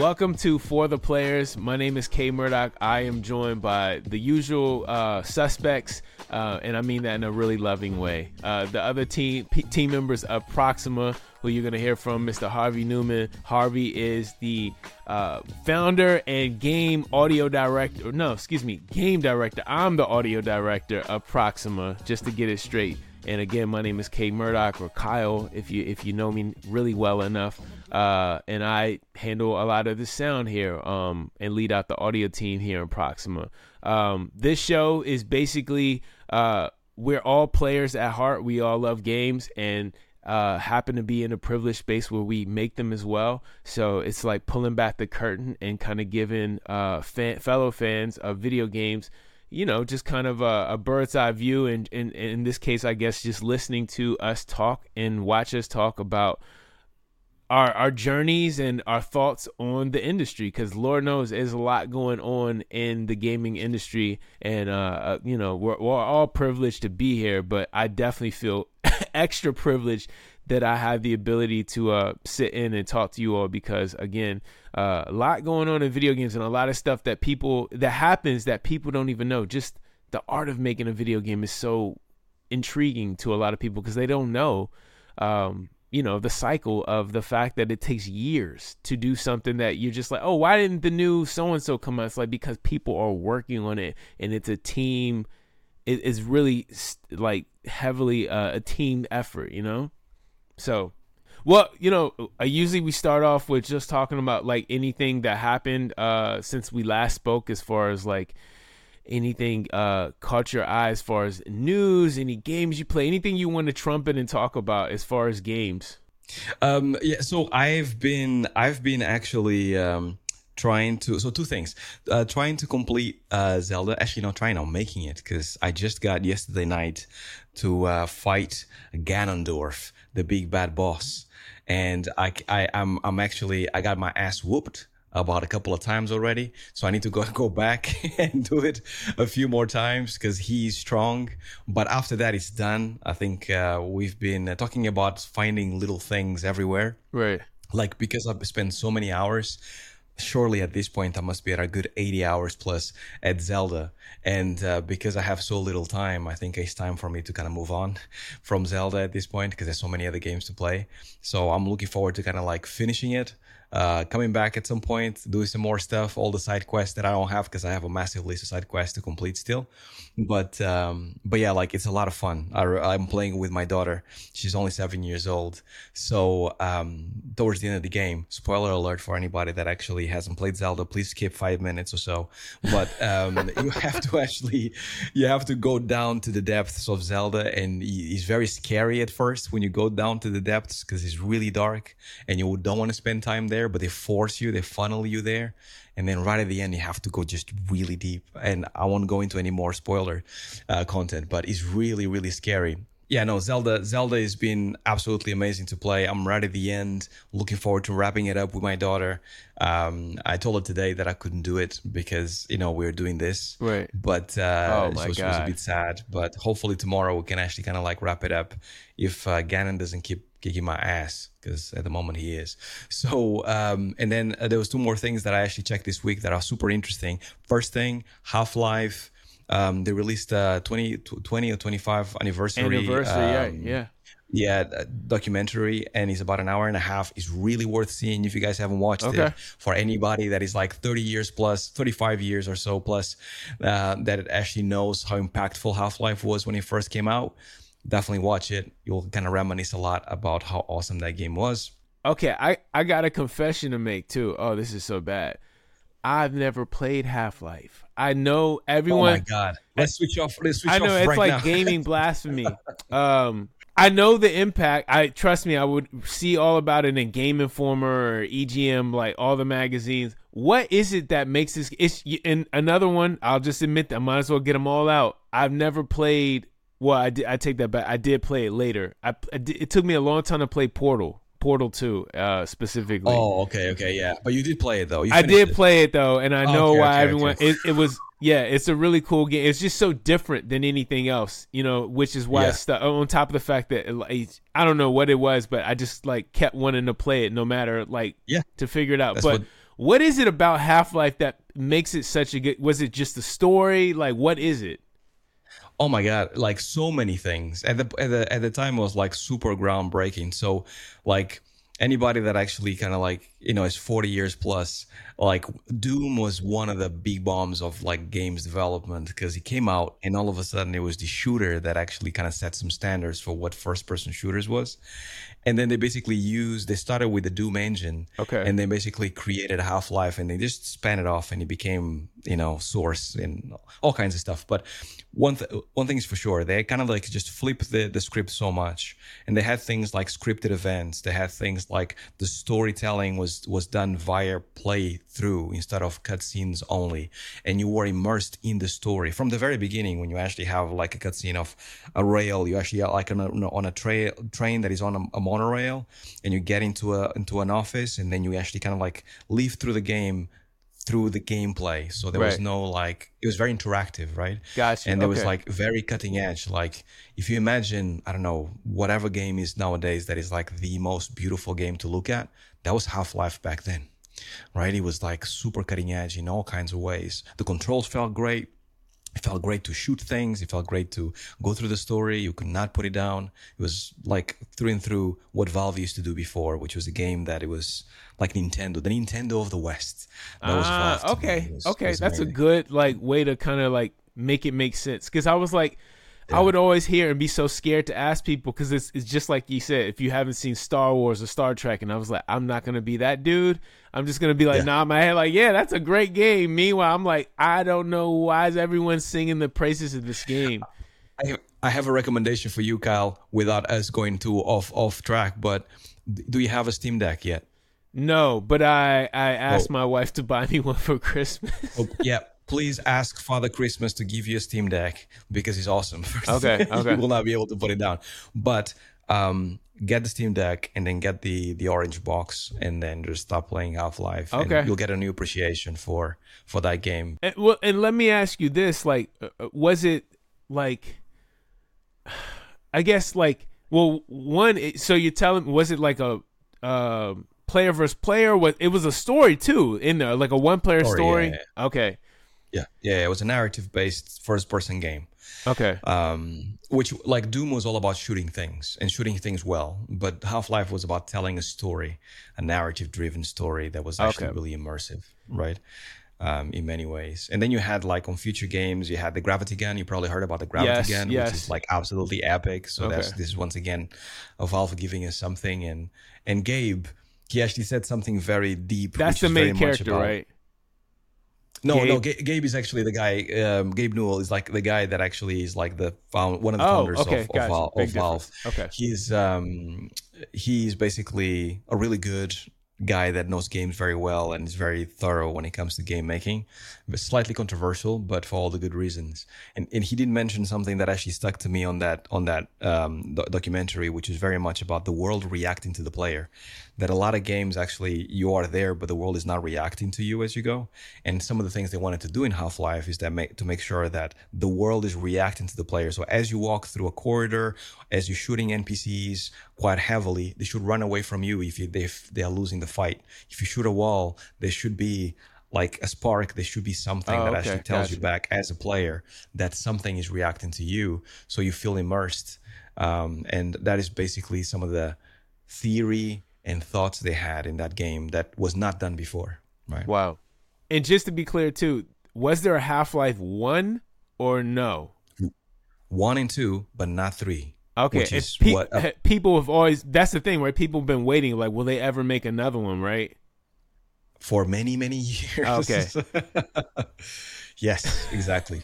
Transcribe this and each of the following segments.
Welcome to For the Players. My name is Kay Murdoch. I am joined by the usual uh, suspects, uh, and I mean that in a really loving way. Uh, the other team p- team members of Proxima, who you're going to hear from, Mr. Harvey Newman. Harvey is the uh, founder and game audio director. No, excuse me, game director. I'm the audio director of Proxima, just to get it straight. And again, my name is Kay Murdoch or Kyle, if you if you know me really well enough. Uh, and I handle a lot of the sound here, um, and lead out the audio team here in Proxima. Um, this show is basically uh, we're all players at heart. We all love games and uh, happen to be in a privileged space where we make them as well. So it's like pulling back the curtain and kind of giving uh, fan, fellow fans of video games you know, just kind of a, a bird's eye view, and, and, and in this case, I guess just listening to us talk and watch us talk about our our journeys and our thoughts on the industry because lord knows there's a lot going on in the gaming industry and uh, uh you know we're, we're all privileged to be here but i definitely feel extra privileged that i have the ability to uh sit in and talk to you all because again uh, a lot going on in video games and a lot of stuff that people that happens that people don't even know. Just the art of making a video game is so intriguing to a lot of people because they don't know um, you know the cycle of the fact that it takes years to do something that you're just like oh why didn't the new so and so come out? It's like because people are working on it and it's a team it is really like heavily uh, a team effort you know? So well, you know, uh, usually we start off with just talking about like anything that happened uh since we last spoke as far as like anything uh caught your eye as far as news, any games you play, anything you want to trumpet and talk about as far as games. Um yeah, so I've been I've been actually um trying to so two things uh, trying to complete uh, zelda actually not trying i'm making it because i just got yesterday night to uh, fight ganondorf the big bad boss and I, I I'm I'm actually I got my ass whooped about a couple of times already. So I need to go go back and do it a few more times because he's strong. But after that, it's done. I think uh, we've been uh, talking about finding little things everywhere. Right. Like because I've spent so many hours surely at this point I must be at a good 80 hours plus at Zelda. And uh, because I have so little time, I think it's time for me to kind of move on from Zelda at this point because there's so many other games to play. So I'm looking forward to kind of like finishing it uh, coming back at some point, doing some more stuff, all the side quests that I don't have because I have a massive list of side quests to complete still. But um, but yeah, like it's a lot of fun. I, am playing with my daughter. She's only seven years old. So um, towards the end of the game, spoiler alert for anybody that actually hasn't played Zelda, please skip five minutes or so. But um, you have to actually you have to go down to the depths of Zelda, and it's very scary at first when you go down to the depths because it's really dark and you don't want to spend time there there, but they force you, they funnel you there. And then right at the end, you have to go just really deep. And I won't go into any more spoiler uh, content, but it's really, really scary. Yeah, no, Zelda, Zelda has been absolutely amazing to play. I'm right at the end, looking forward to wrapping it up with my daughter. Um, I told her today that I couldn't do it because you know we are doing this, right? But uh, oh my so she was a bit sad. But hopefully tomorrow we can actually kind of like wrap it up if uh, Ganon doesn't keep kicking my ass because at the moment he is. So, um, and then uh, there was two more things that I actually checked this week that are super interesting. First thing, Half Life. Um, they released a 20, 20 or 25 anniversary. Anniversary, um, yeah, yeah. Yeah, documentary, and it's about an hour and a half. It's really worth seeing if you guys haven't watched okay. it. For anybody that is like 30 years plus, 35 years or so plus, uh, that actually knows how impactful Half Life was when it first came out definitely watch it. You'll kind of reminisce a lot about how awesome that game was. Okay, I I got a confession to make too. Oh, this is so bad. I've never played Half Life. I know everyone. Oh my god! Let's switch off. Let's switch I know it's right like now. gaming blasphemy. um, I know the impact. I trust me. I would see all about it in Game Informer or EGM, like all the magazines. What is it that makes this? It's and another one. I'll just admit that I might as well get them all out. I've never played well, I did. I take that back. I did play it later. I, I did, it took me a long time to play Portal. Portal Two, uh, specifically. Oh, okay, okay, yeah. But you did play it though. I did it. play it though, and I oh, know okay, why okay, everyone. Okay. It, it, was yeah. It's a really cool game. It's just so different than anything else, you know. Which is why yeah. stuck. On top of the fact that it, I don't know what it was, but I just like kept wanting to play it, no matter like yeah to figure it out. That's but what, What is it about Half Life that makes it such a good? Was it just the story? Like, what is it? Oh my god, like so many things. At the at the at the time it was like super groundbreaking. So like anybody that actually kind of like you know is 40 years plus like doom was one of the big bombs of like games development because it came out and all of a sudden it was the shooter that actually kind of set some standards for what first person shooters was and then they basically used they started with the doom engine Okay. and they basically created half-life and they just span it off and it became you know source and all kinds of stuff but one th- one thing is for sure they kind of like just flipped the, the script so much and they had things like scripted events they had things like the storytelling was was done via play through instead of cutscenes only. And you were immersed in the story from the very beginning when you actually have like a cutscene of a rail. You actually are like on a, on a tra- train that is on a, a monorail and you get into a into an office and then you actually kind of like live through the game through the gameplay. So there was no like it was very interactive right? Gotcha, and there was like very cutting edge. Like if you imagine i don't know whatever game is nowadays that is like the most beautiful game to look at that was half-life back then right? It was like super cutting edge in all kinds of ways. The controls felt great it felt great to shoot things. It felt great to go through the story. You could not put it down. It was like through and through what Valve used to do before, which was a game that it was like Nintendo, the Nintendo of the West. That was ah, Valve. to me. okay, was- okay, was that's a good like way to kind of like make it make sense. Because I was like, I would always hear and be so scared to ask people because it's it's just like you said. If you haven't seen Star Wars or Star Trek, and I was like, I'm not gonna be that dude. I'm just gonna be like, Yeah. nah, my head, like, yeah, that's a great game. Meanwhile, I'm like, I don't know why is everyone singing the praises of this game. I have, I have a recommendation for you, Kyle, without us going too off off track. But do you have a Steam Deck yet? No, but I I oh. asked Oh. my wife to buy me one for Christmas. Oh, yeah. Please ask Father Christmas to give you a Steam Deck because he's awesome. Okay, okay. you will not be able to put it down. But um, get the Steam Deck and then get the the orange box and then just stop playing Half Life. Okay. you'll get a new appreciation for for that game. And, well, and let me ask you this: like, uh, uh, was it like? I guess like, well, one. So you're telling was it like a uh, player versus player? What it was a story too in there, like a one player Story, story. yeah, Okay, Yeah, yeah. It was a narrative based first person game. okay, um, which like Doom was all about shooting things and shooting things well, but Half Life was about telling a story, a narrative driven story that was actually Okay. really immersive, right? Um, in many ways. And then you had like on future games, you had the Gravity Gun. You probably heard about the Gravity Yes, Gun, yes. which is like absolutely epic. So that's this is once again a Valve giving us something. And and Gabe, he actually said something very deep. that's the main character, about- right? No, no. Gabe? Gabe is actually the guy. Um, Gabe Newell is like the guy that actually is like the found, one of the Oh, founders okay, of, of, gotcha. Big of Valve. Okay. He's um, he's basically a really good guy that knows games very well and is very thorough when it comes to game making. But slightly controversial, but for all the good reasons. And and he did mention something that actually stuck to me on that on that um, do- documentary, which is very much about the world reacting to the player. That a lot of games actually you are there, but the world is not reacting to you as you go. And some of the things they wanted to do in Half Life is that make, to make sure that the world is reacting to the player. So as you walk through a corridor, as you're shooting NPCs quite heavily, they should run away from you if you if they are losing the fight. If you shoot a wall, there should be like a spark. There should be something Oh, that okay. actually tells you back as a player that something is reacting to you, so you feel immersed. Um, and that is basically some of the theory and thoughts they had in that game that was not done before. Right. Wow. And just to be clear too, was there a Half Life one or no? One and two, but not three. Okay, Which is pe- what uh, people have always. That's the thing, right? People have been waiting. Like, will they ever make another one? Right? for many many years. Okay. yes, exactly.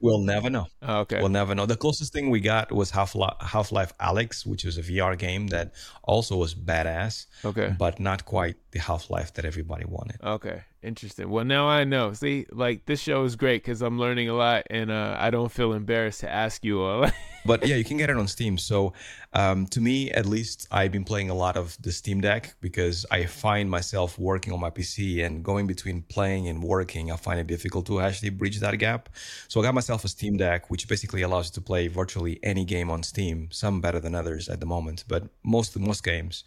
We'll never know. Okay. We'll never know. The closest thing we got was Half Half Life Alyx, which was a VR game that also was badass, Okay. but not quite the Half Life that everybody wanted. Okay. Interesting. Well, now I know. See, like this show is great because I'm learning a lot, and uh, I don't feel embarrassed to ask you all. but yeah, you can get it on Steam. So um, to me, at least, I've been playing a lot of the Steam Deck because I find myself working on my PC and going between playing and working. I find it difficult to actually bridge that gap. So I got myself a Steam Deck, which basically allows you to play virtually any game on Steam. Some better than others at the moment, but most most games.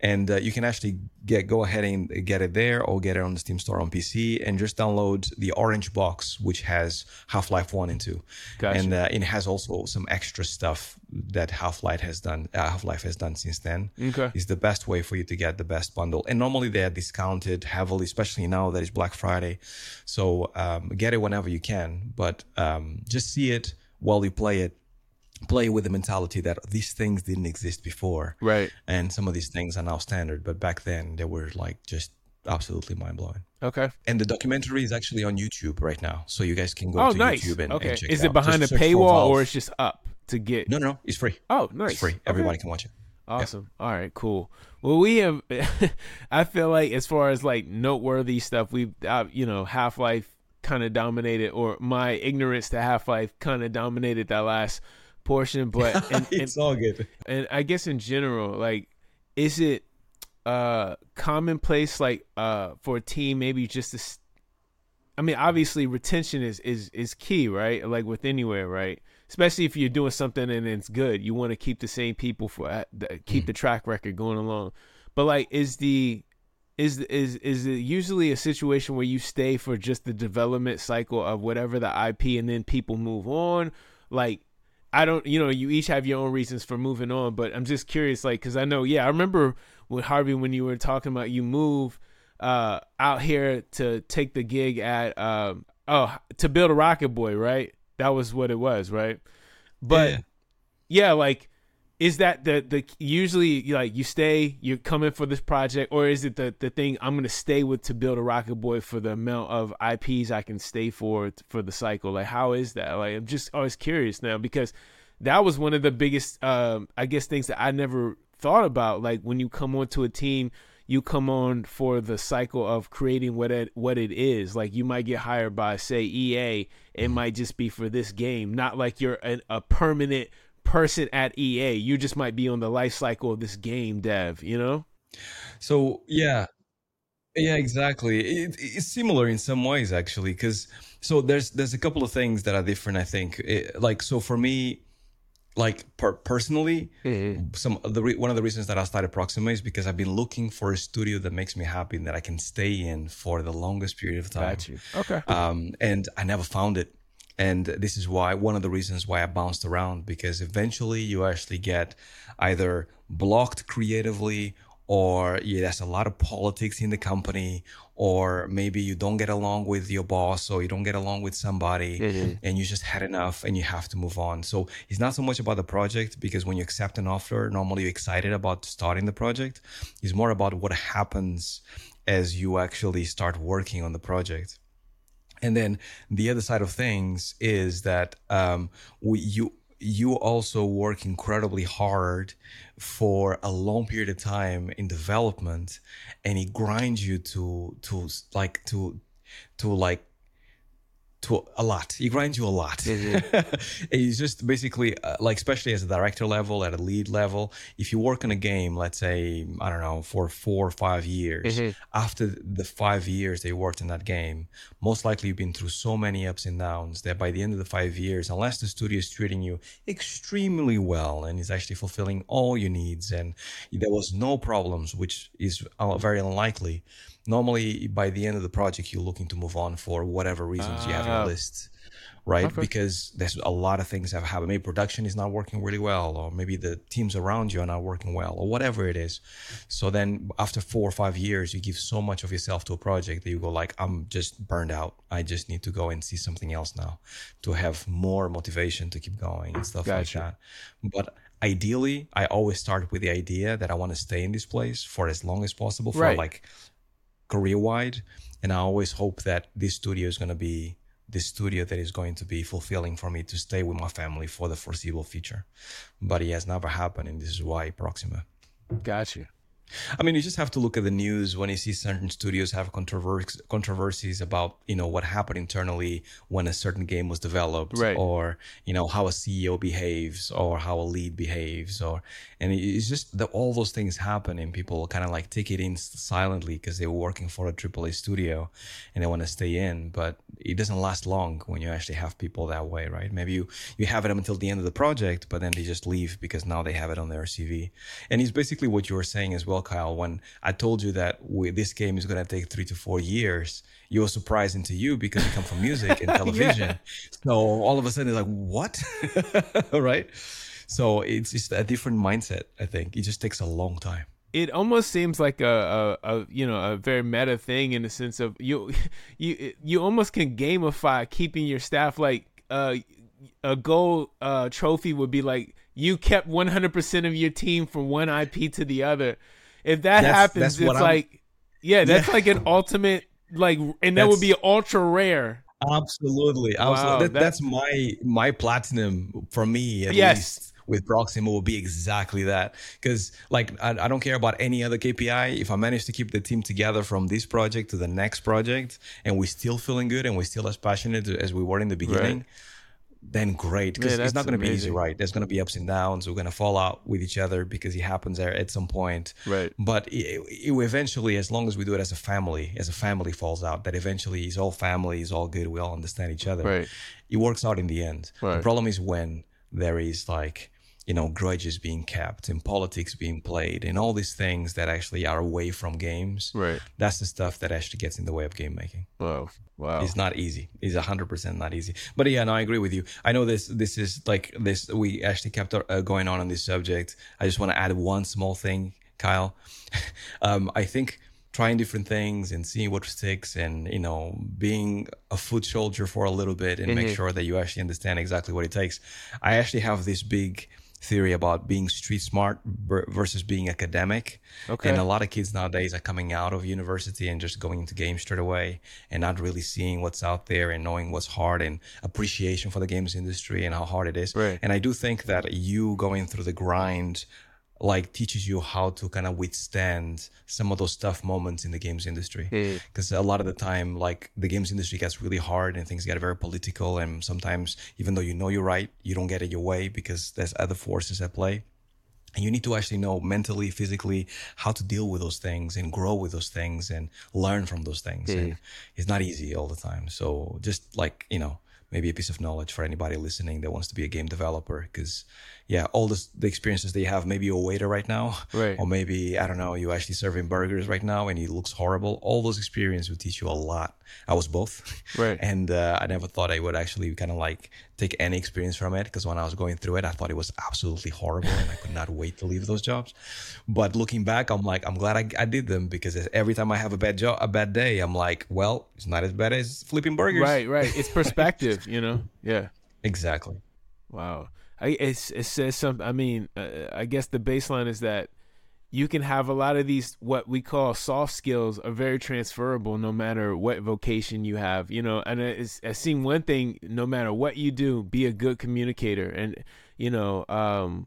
And uh, you can actually get go ahead and get it there or get it on the Steam Store on PC and just download the Orange Box, which has Half Life One and Two, gotcha. and uh, it has also some extra stuff that Half Life has done. Uh, Half Life has done since then. Okay, is the best way for you to get the best bundle. And normally they are discounted heavily, especially now that it's Black Friday. So um, get it whenever you can, but um, just see it while you play it play with the mentality that these things didn't exist before right and some of these things are now standard but back then they were like just absolutely mind blowing. Okay. And the documentary is actually on YouTube right now, so you guys can go oh, to nice. YouTube and, okay. and check is it, it behind just a paywall or it's just up to get? No, no, it's free. Oh, nice. It's free. Everybody okay. can watch it. Awesome. All right, cool. Well, we have. I feel like as far as like noteworthy stuff, we've uh, you know Half Life kind of dominated, or my ignorance to Half Life kind of dominated that last portion. But and, it's and, all good. And I guess in general, like, is it uh commonplace like uh for a team maybe just to I mean obviously retention is is is key, right? Like with anywhere, right? Especially if you're doing something and it's good. You want to keep the same people for uh, keep the track record going along. But like is the is is is it usually a situation where you stay for just the development cycle of whatever the IP and then people move on? Like I don't, you know, you each have your own reasons for moving on, but I'm just curious, like, because I know, yeah, I remember with Harvey when you were talking about you move uh, out here to take the gig at um, oh to build a Rocket Boy, right? That was what it was, right? But yeah, yeah like is that the the usually like you stay you're coming for this project or is it the the thing i'm gonna stay with to build a rocket boy for the amount of ips i can stay for for the cycle? Like how is that? Like i'm just always curious now because that was one of the biggest um i guess things that i never thought about like when you come onto a team you come on for the cycle of creating what it what it is. Like you might get hired by say EA it mm-hmm. might just be for this game. Not like you're a, a permanent person at EA you just might be on the life cycle of this game dev you know? So yeah. Yeah exactly. It, it's similar in some ways actually because so there's there's a couple of things that are different i think. It, like so for me like per- personally mm-hmm. some of the re- one of the reasons that i started proxima is because i've been looking for a studio that makes me happy and that i can stay in for the longest period of time Got you. okay um, and i never found it and this is why one of the reasons why i bounced around because eventually you actually get either blocked creatively or yeah, there's a lot of politics in the company, or maybe you don't get along with your boss, or you don't get along with somebody, mm-hmm. and you just had enough and you have to move on. So it's not so much about the project because when you accept an offer, normally you're excited about starting the project. It's more about what happens as you actually start working on the project. And then the other side of things is that um, we, you you also work incredibly hard for a long period of time in development and it grinds you to to like to to like to a lot. He grinds you a lot. Mm-hmm. He's just basically uh, like, especially as a director level, at a lead level. If you work on a game, let's say I don't know, for four or five years, mm-hmm. after the five years they worked in that game, most likely you've been through so many ups and downs that by the end of the five years, unless the studio is treating you extremely well and is actually fulfilling all your needs, and there was no problems, which is uh, very unlikely normally by the end of the project you're looking to move on for whatever reasons uh, you have your ah. list right okay. because there's a lot of things that have happened maybe production is not working really well or maybe the teams around you are not working well or whatever it is so then after four or five years you give so much of yourself to a project that you go like i'm just burned out i just need to go and see something else now to have more motivation to keep going and stuff gotcha. like that but ideally i always start with the idea that i want to stay in this place for as long as possible for right. like career wide. And I always hope that this studio is going to be the studio that is going to be fulfilling for me to stay with my family for the foreseeable future. But it has never happened, and this is why Proxima. Got you. I mean, you just have to look at the news when you see certain studios have controvers- controversies about, you know, what happened internally when a certain game was developed, right. or you know how a CEO behaves, or how a lead behaves, or and it's just that all those things happen, and people kind of like take it in silently because they were working for a AAA studio and they want to stay in, but it doesn't last long when you actually have people that way, right? Maybe you you have it until the end of the project, but then they just leave because now they have it on their CV, and it's basically what you were saying as well well, Kyle, when I told you that we, this game is going to take three to four years, you were surprising to you because you come from music and television. yeah. So all of a sudden, it's like, what? right? So it's just a different mindset, I think. It just takes a long time it almost seems like a, a, a, you know a very meta thing in the sense of you you you almost can gamify keeping your staff like uh, a gold uh, trophy would be like you kept 100% of your team from one IP to the other if that that's, happens, that's it's like, yeah, that's yeah. like an ultimate, like, and that would be ultra rare. Absolutely, absolutely. Wow, that, that's, my my platinum for me at yes. least with Proxima will be exactly that. Because like I, I, don't care about any other KPI. If I manage to keep the team together from this project to the next project, and we're still feeling good and we're still as passionate as we were in the beginning. Right then great because it's not going to be easy right? There's going to be ups and downs. We're going to fall out with each other because it happens there at some point. Right. But it, it eventually as long as we do it as a family as a family falls out that eventually is all family is all good we all understand each other. Right. It works out in the end. Right. the problem is when there is like you know grudges being kept and politics being played and all these things that actually are away from games. Right. That's the stuff that actually gets in the way of game making. Wow. Wow. It's not easy. It's 100% not easy. But yeah no i agree with you. I know this this is like this we actually kept uh, going on on this subject. I just want to add one small thing kyle. Um, i think trying different things and seeing what sticks and you know being a foot soldier for a little bit and mm-hmm. make sure that you actually understand exactly what it takes. I actually have this big theory about being street smart versus being academic. Okay. And a lot of kids nowadays are coming out of university and just going into games straight away and not really seeing what's out there and knowing what's hard and appreciation for the games industry and how hard it is. Right. And I do think that you going through the grind like teaches you how to kind of withstand some of those tough moments in the games industry because mm. a lot of the time like the games industry gets really hard and things get very political and sometimes even though you know you're right you don't get it your way because there's other forces at play and you need to actually know mentally physically how to deal with those things and grow with those things and learn from those things mm. and it's not easy all the time so just like you know maybe a piece of knowledge for anybody listening that wants to be a game developer because yeah, all the the experiences they have. Maybe you're a waiter right now, right? Or maybe I don't know, you're actually serving burgers right now, and it looks horrible. All those experiences will teach you a lot. I was both, right? and uh, I never thought I would actually kind of like take any experience from it because when I was going through it, I thought it was absolutely horrible, and I could not wait to leave those jobs. But looking back, I'm like, I'm glad I, I did them because every time I have a bad job, a bad day, I'm like, well, it's not as bad as flipping burgers. Right, right. It's perspective, you know. Yeah. Exactly. Wow. I it's, it says something. I mean, uh, I guess the baseline is that you can have a lot of these what we call soft skills are very transferable no matter what vocation you have you know and it's, i've seen one thing no matter what you do be a good communicator and you know um,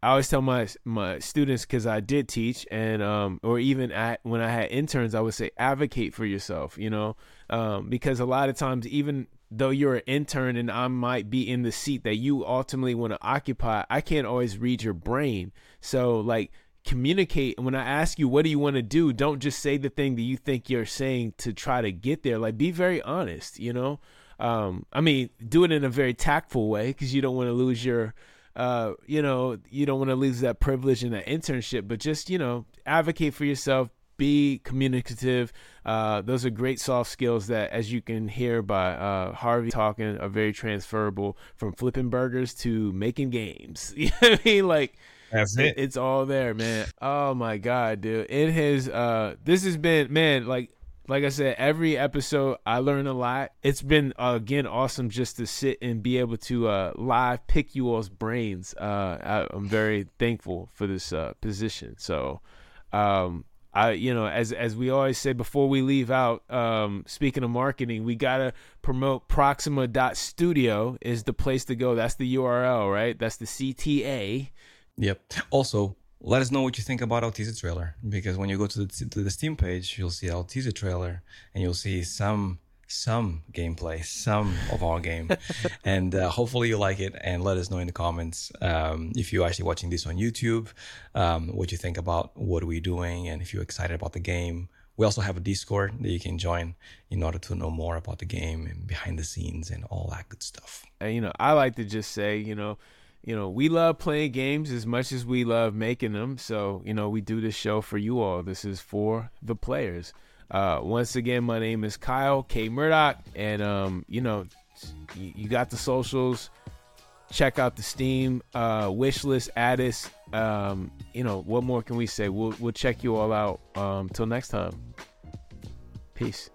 I always tell my my students because I did teach and um or even at when I had interns I would say advocate for yourself you know um because a lot of times even though you're an intern and I might be in the seat that you ultimately want to occupy, I can't always read your brain. So, like, communicate. And when I ask you, what do you want to do? Don't just say the thing that you think you're saying to try to get there. Like, be very honest, you know? Um, I mean, do it in a very tactful way because you don't want to lose your. Uh, you know, you don't want to lose that privilege in that internship, but just, you know, advocate for yourself, be communicative. Uh, those are great soft skills that, as you can hear by uh, Harvey talking, are very transferable from flipping burgers to making games. You know what I mean? Like, that's it. It's all there, man. Oh my god, dude! It has. Uh, this has been, man. Like, like I said, every episode I learn a lot. It's been uh, again awesome just to sit and be able to uh, live pick you all's brains. Uh, I, am very thankful for this uh, position. So, um, I, you know, as as we always say before we leave out, um, speaking of marketing, we gotta promote Proxima.studio is the place to go. That's the URL, right? That's the CTA. Yep. Also, let us know what you think about our teaser trailer because when you go to the, to the Steam page, you'll see our teaser trailer and you'll see some some gameplay, some of our game, and uh, hopefully you like it. And let us know in the comments um, if you're actually watching this on YouTube, um, what you think about what we're doing, and if you're excited about the game. We also have a Discord that you can join in order to know more about the game and behind the scenes and all that good stuff. And you know, I like to just say, you know, you know, we love playing games as much as we love making them. So, you know, we do this show for you all. This is for the players. Uh, once again, my name is Kyle K Murdoch, and um, you know, you, got the socials. Check out the Steam uh, wish list. Add us. Um, you know, what more can we say? We'll we'll check you all out. Um, till next time. Peace.